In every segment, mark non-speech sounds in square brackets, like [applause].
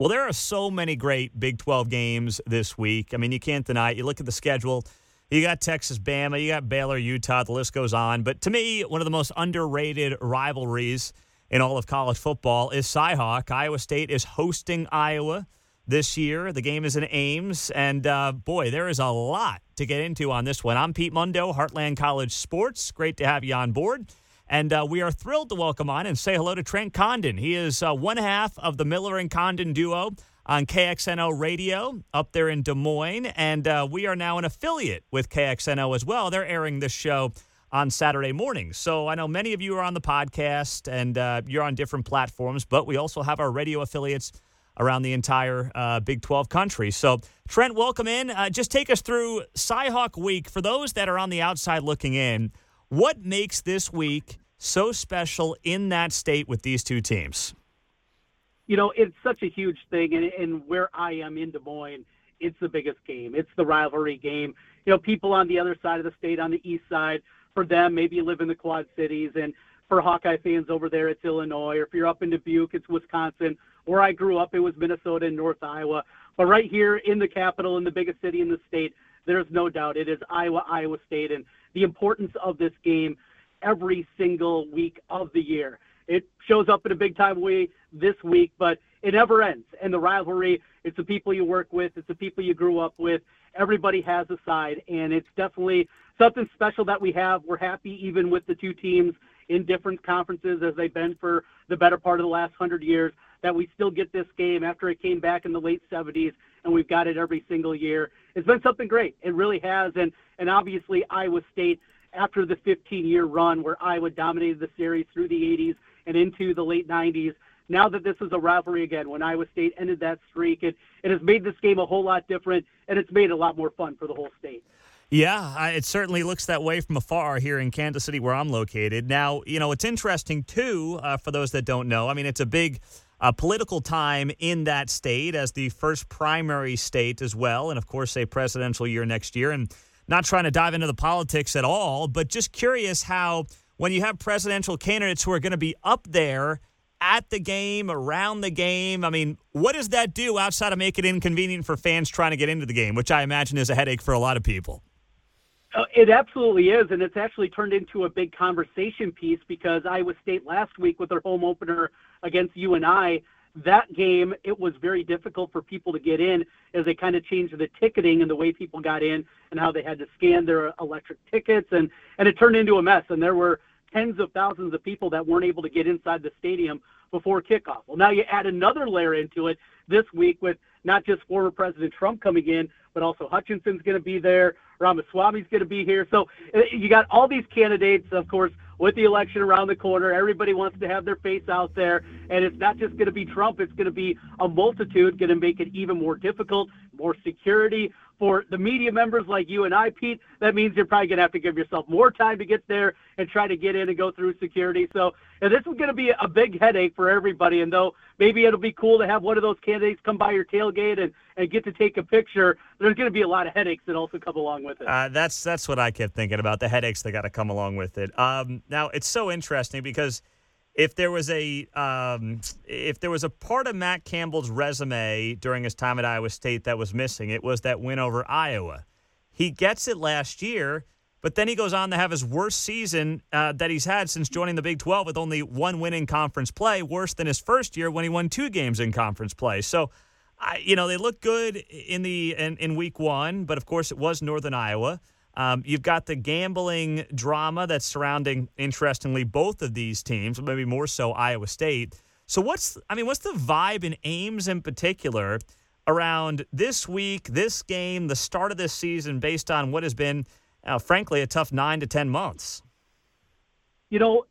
Well, there are so many great Big 12 games this week. I mean, you can't deny it. You look at the schedule. You got Texas, Bama, you got Baylor, Utah, the list goes on. But to me, one of the most underrated rivalries in all of college football is Cy-Hawk. Iowa State is hosting Iowa this year. The game is in Ames. And uh, boy, there is a lot to get into on this one. I'm Pete Mundo, Heartland College Sports. Great to have you on board. And uh, we are thrilled to welcome on and say hello to Trent Condon. He is uh, one half of the Miller and Condon duo on KXNO Radio up there in Des Moines. And uh, we are now an affiliate with KXNO as well. They're airing this show on Saturday mornings. So I know many of you are on the podcast and uh, you're on different platforms, but we also have our radio affiliates around the entire uh, Big 12 country. So, Trent, welcome in. Uh, just take us through Cy-Hawk Week. For those that are on the outside looking in, what makes this week so special in that state with these two teams? You know, it's such a huge thing, and, and where I am in Des Moines, it's the biggest game. It's the rivalry game. You know, people on the other side of the state, on the east side, for them, maybe you live in the Quad Cities, and for Hawkeye fans over there, it's Illinois, or if you're up in Dubuque, it's Wisconsin. Where I grew up, it was Minnesota and North Iowa. But right here in the capital, in the biggest city in the state, there's no doubt it is Iowa, Iowa State, and the importance of this game every single week of the year. It shows up in a big time way this week, but it never ends. And the rivalry, it's the people you work with, it's the people you grew up with. Everybody has a side, and it's definitely something special that we have. We're happy even with the two teams in different conferences as they've been for the better part of the last hundred years that we still get this game after it came back in the late 70s, and we've got it every single year. It's been something great. It really has, and and obviously Iowa State after the 15-year run where Iowa dominated the series through the 80s and into the late 90s. Now that this is a rivalry again, when Iowa State ended that streak, it, it has made this game a whole lot different, and it's made it a lot more fun for the whole state. Yeah, it certainly looks that way from afar here in Kansas City, where I'm located. Now, you know, it's interesting, too, uh, for those that don't know. I mean, it's a big uh, political time in that state as the first primary state as well, and of course, a presidential year next year. And not trying to dive into the politics at all, but just curious how when you have presidential candidates who are going to be up there at the game, around the game, I mean, what does that do outside of make it inconvenient for fans trying to get into the game, which I imagine is a headache for a lot of people? Uh, it absolutely is, and it's actually turned into a big conversation piece because Iowa State last week with their home opener against UNI, that game it was very difficult for people to get in as they kind of changed the ticketing and the way people got in and how they had to scan their electric tickets and and it turned into a mess and there were tens of thousands of people that weren't able to get inside the stadium before kickoff. Well, now you add another layer into it this week with not just former President Trump coming in, but also Hutchinson's going to be there. Ramaswamy's going to be here. So uh, you got all these candidates, of course, with the election around the corner. Everybody wants to have their face out there. And it's not just going to be Trump, it's going to be a multitude, going to make it even more difficult, more security. For the media members like you and I, Pete, that means you're probably going to have to give yourself more time to get there and try to get in and go through security. So this is going to be a big headache for everybody. And though maybe it'll be cool to have one of those candidates come by your tailgate and, and get to take a picture, there's going to be a lot of headaches that also come along with it. Uh, that's that's what I kept thinking about the headaches that got to come along with it. Um, now it's so interesting because if there was a um, if there was a part of Matt Campbell's resume during his time at Iowa State that was missing, it was that win over Iowa. He gets it last year but then he goes on to have his worst season uh, that he's had since joining the Big 12 with only one win in conference play, worse than his first year when he won two games in conference play. So, I, you know, they look good in the in, in week one, but of course it was Northern Iowa. Um, you've got the gambling drama that's surrounding, interestingly, both of these teams, maybe more so Iowa State. So, what's I mean, what's the vibe in Ames in particular around this week, this game, the start of this season, based on what has been uh, frankly, a tough nine to 10 months. You know,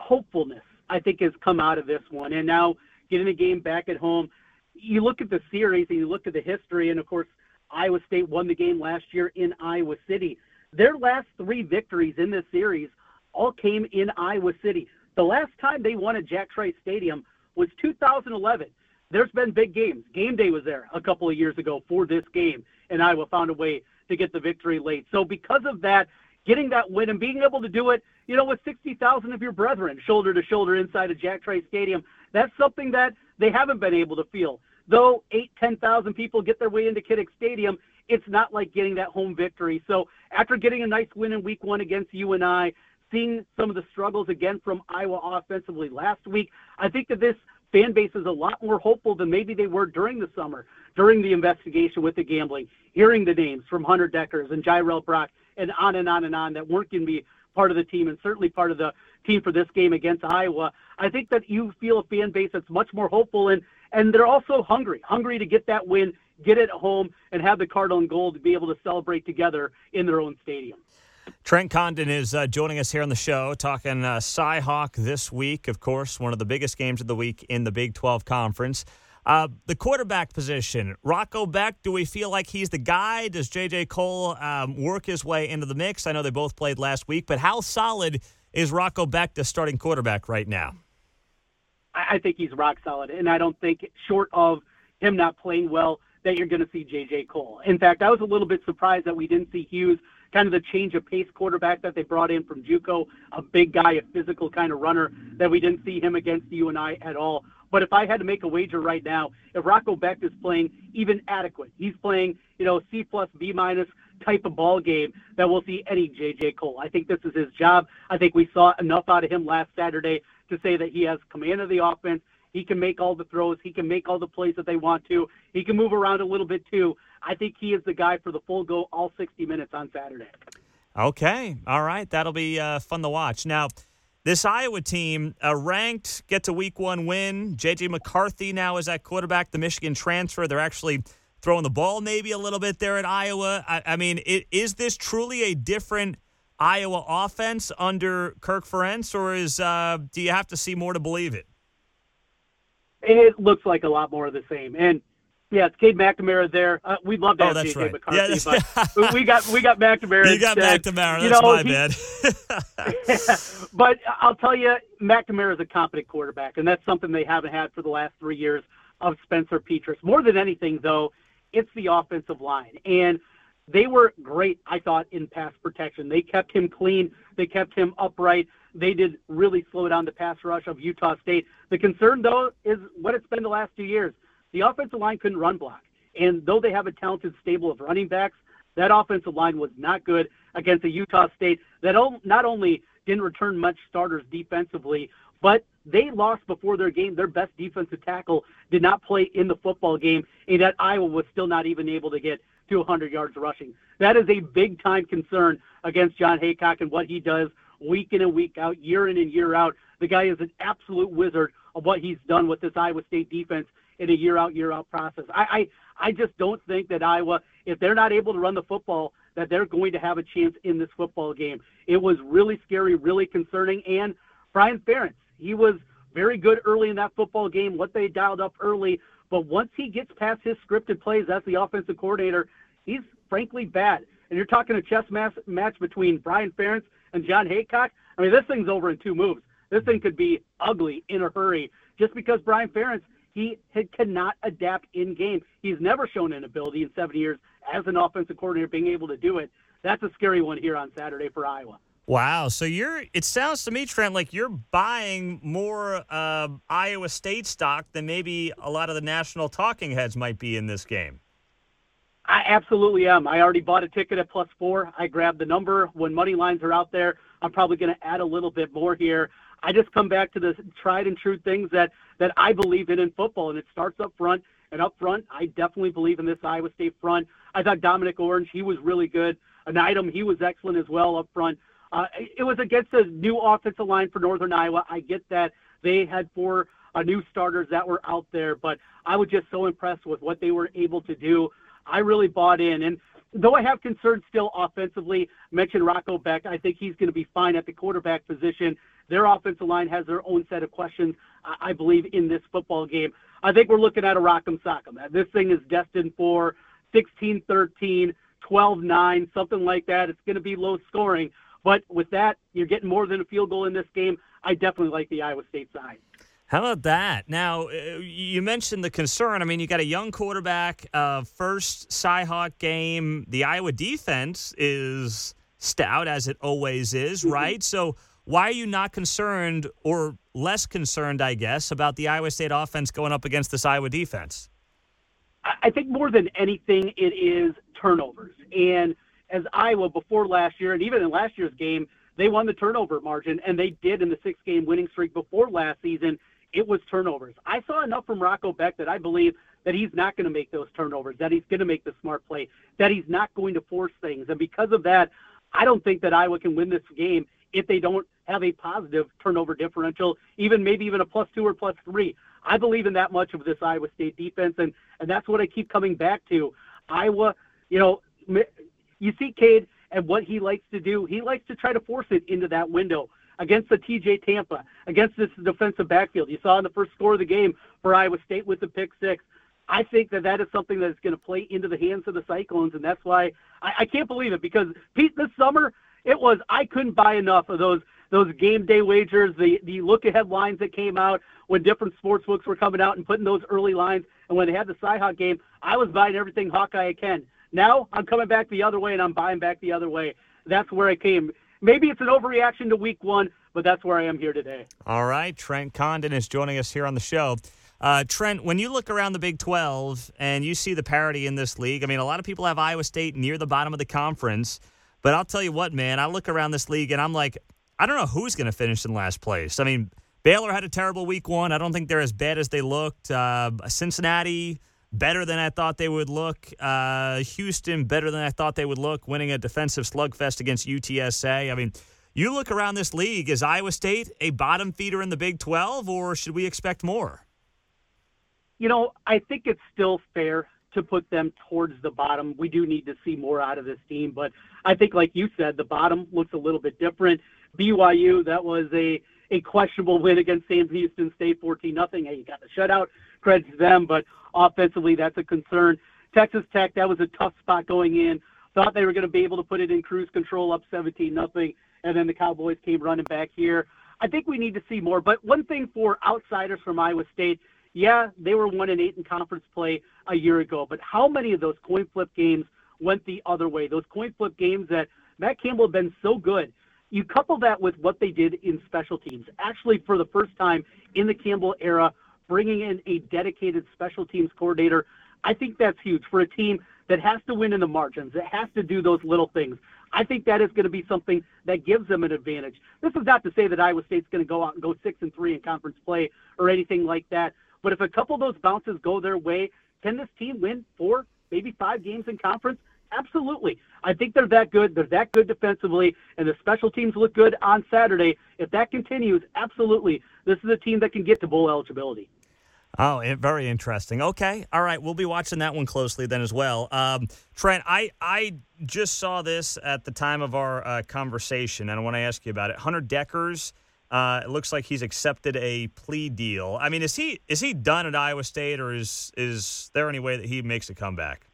hopefulness, I think, has come out of this one. And now getting the game back at home, you look at the series and you look at the history, and of course, Iowa State won the game last year in Iowa City. Their last three victories in this series all came in Iowa City. The last time they won at Jack Trice Stadium was 2011. There's been big games. Game day was there a couple of years ago for this game, and Iowa found a way to get the victory late. So because of that, getting that win and being able to do it, you know, with 60,000 of your brethren shoulder to shoulder inside of Jack Trice Stadium, that's something that they haven't been able to feel though eight, 10,000 people get their way into Kinnick Stadium, it's not like getting that home victory. So after getting a nice win in week one against UNI, seeing some of the struggles again from Iowa offensively last week, I think that this fan base is a lot more hopeful than maybe they were during the summer, during the investigation with the gambling, hearing the names from Hunter Dekkers and Jirehl Brock and on and on and on that weren't going to be part of the team and certainly part of the team for this game against Iowa. I think that you feel a fan base that's much more hopeful and and they're also hungry, hungry to get that win, get it home, and have the Cardinal and Gold to be able to celebrate together in their own stadium. Trent Condon is uh, joining us here on the show, talking uh, Cy-Hawk this week. Of course, one of the biggest games of the week in the Big 12 Conference. Uh, the quarterback position, Rocco Becht, do we feel like he's the guy? Does J.J. Kohl um, work his way into the mix? I know they both played last week, but how solid is Rocco Becht as starting quarterback right now? I think he's rock solid, and I don't think, short of him not playing well, that you're going to see J.J. Kohl. In fact, I was a little bit surprised that we didn't see Hughes kind of the change of pace quarterback that they brought in from JUCO, a big guy, a physical kind of runner that we didn't see him against UNI at all. But if I had to make a wager right now, if Rocco Becht is playing even adequate, he's playing, you know, C plus, B minus type of ball game that we'll see any JJ Kohl. I think this is his job. I think we saw enough out of him last Saturday to say that he has command of the offense. He can make all the throws. He can make all the plays that they want to. He can move around a little bit too. I think he is the guy for the full go all 60 minutes on Saturday. Okay. All right. That'll be uh, fun to watch. Now, this Iowa team, a ranked, get to week one win. J.J. McCarthy now is at quarterback, the Michigan transfer. They're actually throwing the ball maybe a little bit there at Iowa. I, I mean, it, is this truly a different Iowa offense under Kirk Ferentz, or is uh, do you have to see more to believe it? It looks like a lot more of the same. And yeah, it's Cade McNamara there. Uh, we'd love to oh, have that's JJ right. McCarthy, yeah, but we got we got McNamara. [laughs] You got instead. McNamara. You That's know, my he, bad. [laughs] but I'll tell you, McNamara is a competent quarterback, and that's something they haven't had for the last three years of Spencer Petras. More than anything, though, it's the offensive line, and they were great. I thought in pass protection, they kept him clean. They kept him upright. They did really slow down the pass rush of Utah State. The concern, though, is what it's been the last two years. The offensive line couldn't run block. And though they have a talented stable of running backs, that offensive line was not good against a Utah State that not only didn't return much starters defensively, but they lost before their game. Their best defensive tackle did not play in the football game, and that Iowa was still not even able to get to 100 yards rushing. That is a big time concern against Jon Heacock and what he does week in and week out, year in and year out. The guy is an absolute wizard of what he's done with this Iowa State defense in a year out, year out process. I, I, I just don't think that Iowa, if they're not able to run the football, that they're going to have a chance in this football game. It was really scary, really concerning. And Brian Ferentz, he was very good early in that football game, what they dialed up early. But once he gets past his scripted plays as the offensive coordinator, he's frankly bad. And you're talking a chess match between Brian Ferentz and Jon Heacock. I mean, this thing's over in two moves. This thing could be ugly in a hurry just because Brian Ferentz he cannot adapt in game. He's never shown an ability in seven years as an offensive coordinator being able to do it. That's a scary one here on Saturday for Iowa. Wow. So you're, it sounds to me, Trent, like you're buying more uh, Iowa State stock than maybe a lot of the national talking heads might be in this game. I absolutely am. I already bought a ticket at plus four. I grabbed the number. When money lines are out there, I'm probably going to add a little bit more here. I just come back to the tried and true things that that I believe in in football, and it starts up front. And up front, I definitely believe in this Iowa State front. I thought Domonique Orange, he was really good. Onyedim, he was excellent as well up front. Uh, it was against a new offensive line for Northern Iowa. I get that they had four uh, new starters that were out there, but I was just so impressed with what they were able to do. I really bought in. And though I have concerns still offensively, mentioned Rocco Becht. I think he's going to be fine at the quarterback position. Their offensive line has their own set of questions, I believe, in this football game. I think we're looking at a rock'em sock'em. This thing is destined for 16 13, 12 9, something like that. It's going to be low scoring. But with that, you're getting more than a field goal in this game. I definitely like the Iowa State side. How about that? Now, uh, you mentioned the concern. I mean, you got a young quarterback, uh, first Cy-Hawk game. The Iowa defense is stout, as it always is, mm-hmm. right? So, why are you not concerned or less concerned, I guess, about the Iowa State offense going up against this Iowa defense? I think more than anything, it is turnovers. And as Iowa before last year, and even in last year's game, they won the turnover margin, and they did in the six game winning streak before last season. It was turnovers. I saw enough from Rocco Becht that I believe that he's not going to make those turnovers, that he's going to make the smart play, that he's not going to force things. And because of that, I don't think that Iowa can win this game if they don't have a positive turnover differential, even maybe even a plus two or plus three. I believe in that much of this Iowa State defense, and and that's what I keep coming back to. Iowa, you know, you see Cade and what he likes to do. He likes to try to force it into that window against the TJ Tampa, against this defensive backfield. You saw in the first score of the game for Iowa State with the pick six. I think that that is something that is going to play into the hands of the Cyclones, and that's why I, I can't believe it because Pete, this summer it was I couldn't buy enough of those those game day wagers, the the look ahead lines that came out when different sports books were coming out and putting those early lines, and when they had the Cy-Hawk game, I was buying everything Hawkeye I can. Now I'm coming back the other way, and I'm buying back the other way. That's where I came. Maybe it's an overreaction to Week One, but that's where I am here today. All right, Trent Condon is joining us here on the show. Uh, Trent, when you look around the Big 12 and you see the parity in this league, I mean, a lot of people have Iowa State near the bottom of the conference. But I'll tell you what, man, I look around this league and I'm like, I don't know who's going to finish in last place. I mean, Baylor had a terrible week one. I don't think they're as bad as they looked. Uh, Cincinnati, better than I thought they would look. Uh, Houston, better than I thought they would look, winning a defensive slugfest against UTSA. I mean, you look around this league, is Iowa State a bottom feeder in the Big 12, or should we expect more? You know, I think it's still fair to put them towards the bottom. We do need to see more out of this team, but I think, like you said, the bottom looks a little bit different. BYU, that was a a questionable win against Sam Houston State, 14 nothing. Hey, you got the shutout. Credit to them, but offensively, that's a concern. Texas Tech, that was a tough spot going in. Thought they were going to be able to put it in cruise control, up 17 nothing, and then the Cowboys came running back here. I think we need to see more. But one thing for outsiders from Iowa State, yeah, they were one and eight in conference play a year ago, but how many of those coin flip games went the other way? Those coin flip games that Matt Campbell had been so good. You couple that with what they did in special teams. Actually, for the first time in the Campbell era, bringing in a dedicated special teams coordinator, I think that's huge for a team that has to win in the margins. It has to do those little things. I think that is going to be something that gives them an advantage. This is not to say that Iowa State's going to go out and go six and three in conference play or anything like that. But if a couple of those bounces go their way, can this team win four, maybe five games in conference? Absolutely. I think they're that good. They're that good defensively, and the special teams look good on Saturday. If that continues, absolutely, this is a team that can get to bowl eligibility. Oh, very interesting. Okay, all right, we'll be watching that one closely then as well. Um, Trent, I I just saw this at the time of our uh, conversation, and I want to ask you about it. Hunter Dekkers, uh, it looks like he's accepted a plea deal. I mean, is he is he done at Iowa State, or is is there any way that he makes a comeback?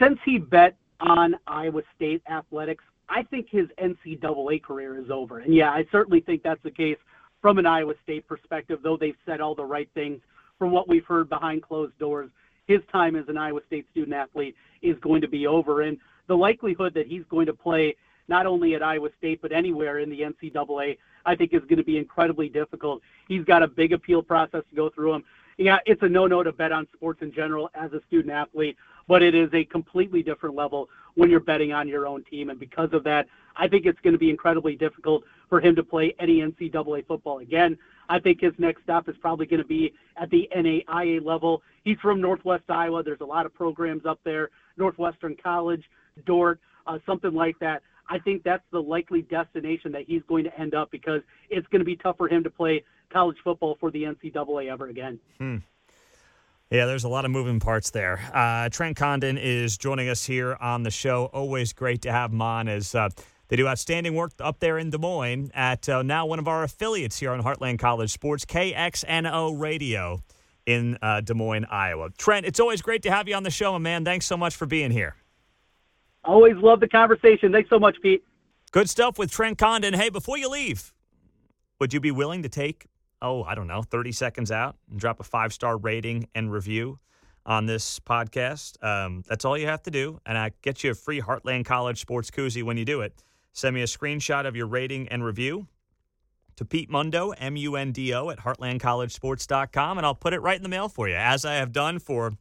Since he bet on Iowa State athletics, I think his NCAA career is over. And yeah, I certainly think that's the case from an Iowa State perspective. Though they've said all the right things from what we've heard behind closed doors, his time as an Iowa State student athlete is going to be over, and the likelihood that he's going to play not only at Iowa State, but anywhere in the NCAA, I think is going to be incredibly difficult. He's got a big appeal process to go through him. Yeah, it's a no-no to bet on sports in general as a student athlete, but it is a completely different level when you're betting on your own team. And because of that, I think it's going to be incredibly difficult for him to play any NCAA football again. I think his next stop is probably going to be at the NAIA level. He's from Northwest Iowa. There's a lot of programs up there, Northwestern College, Dordt, uh, something like that. I think that's the likely destination that he's going to end up because it's going to be tough for him to play college football for the NCAA ever again. Hmm. Yeah, there's a lot of moving parts there. Uh, Trent Condon is joining us here on the show. Always great to have him on as uh, they do outstanding work up there in Des Moines at uh, now one of our affiliates here on Heartland College Sports, KXNO Radio in uh, Des Moines, Iowa. Trent, it's always great to have you on the show, man. Thanks so much for being here. Always love the conversation. Thanks so much, Pete. Good stuff with Trent Condon. Hey, before you leave, would you be willing to take, oh, I don't know, 30 seconds out and drop a five star rating and review on this podcast. Um, that's all you have to do. And I get you a free Heartland College sports koozie when you do it. Send me a screenshot of your rating and review to Pete Mundo, M U N D O, at heartlandcollegesports.com, and I'll put it right in the mail for you, as I have done for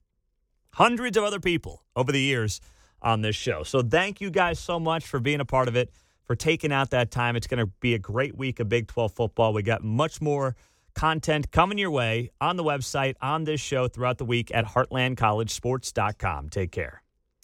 hundreds of other people over the years on this show. So thank you guys so much for being a part of it, for taking out that time. It's going to be a great week of Big 12 football. We got much more content coming your way on the website, on this show throughout the week at heartlandcollegesports.com. Take care.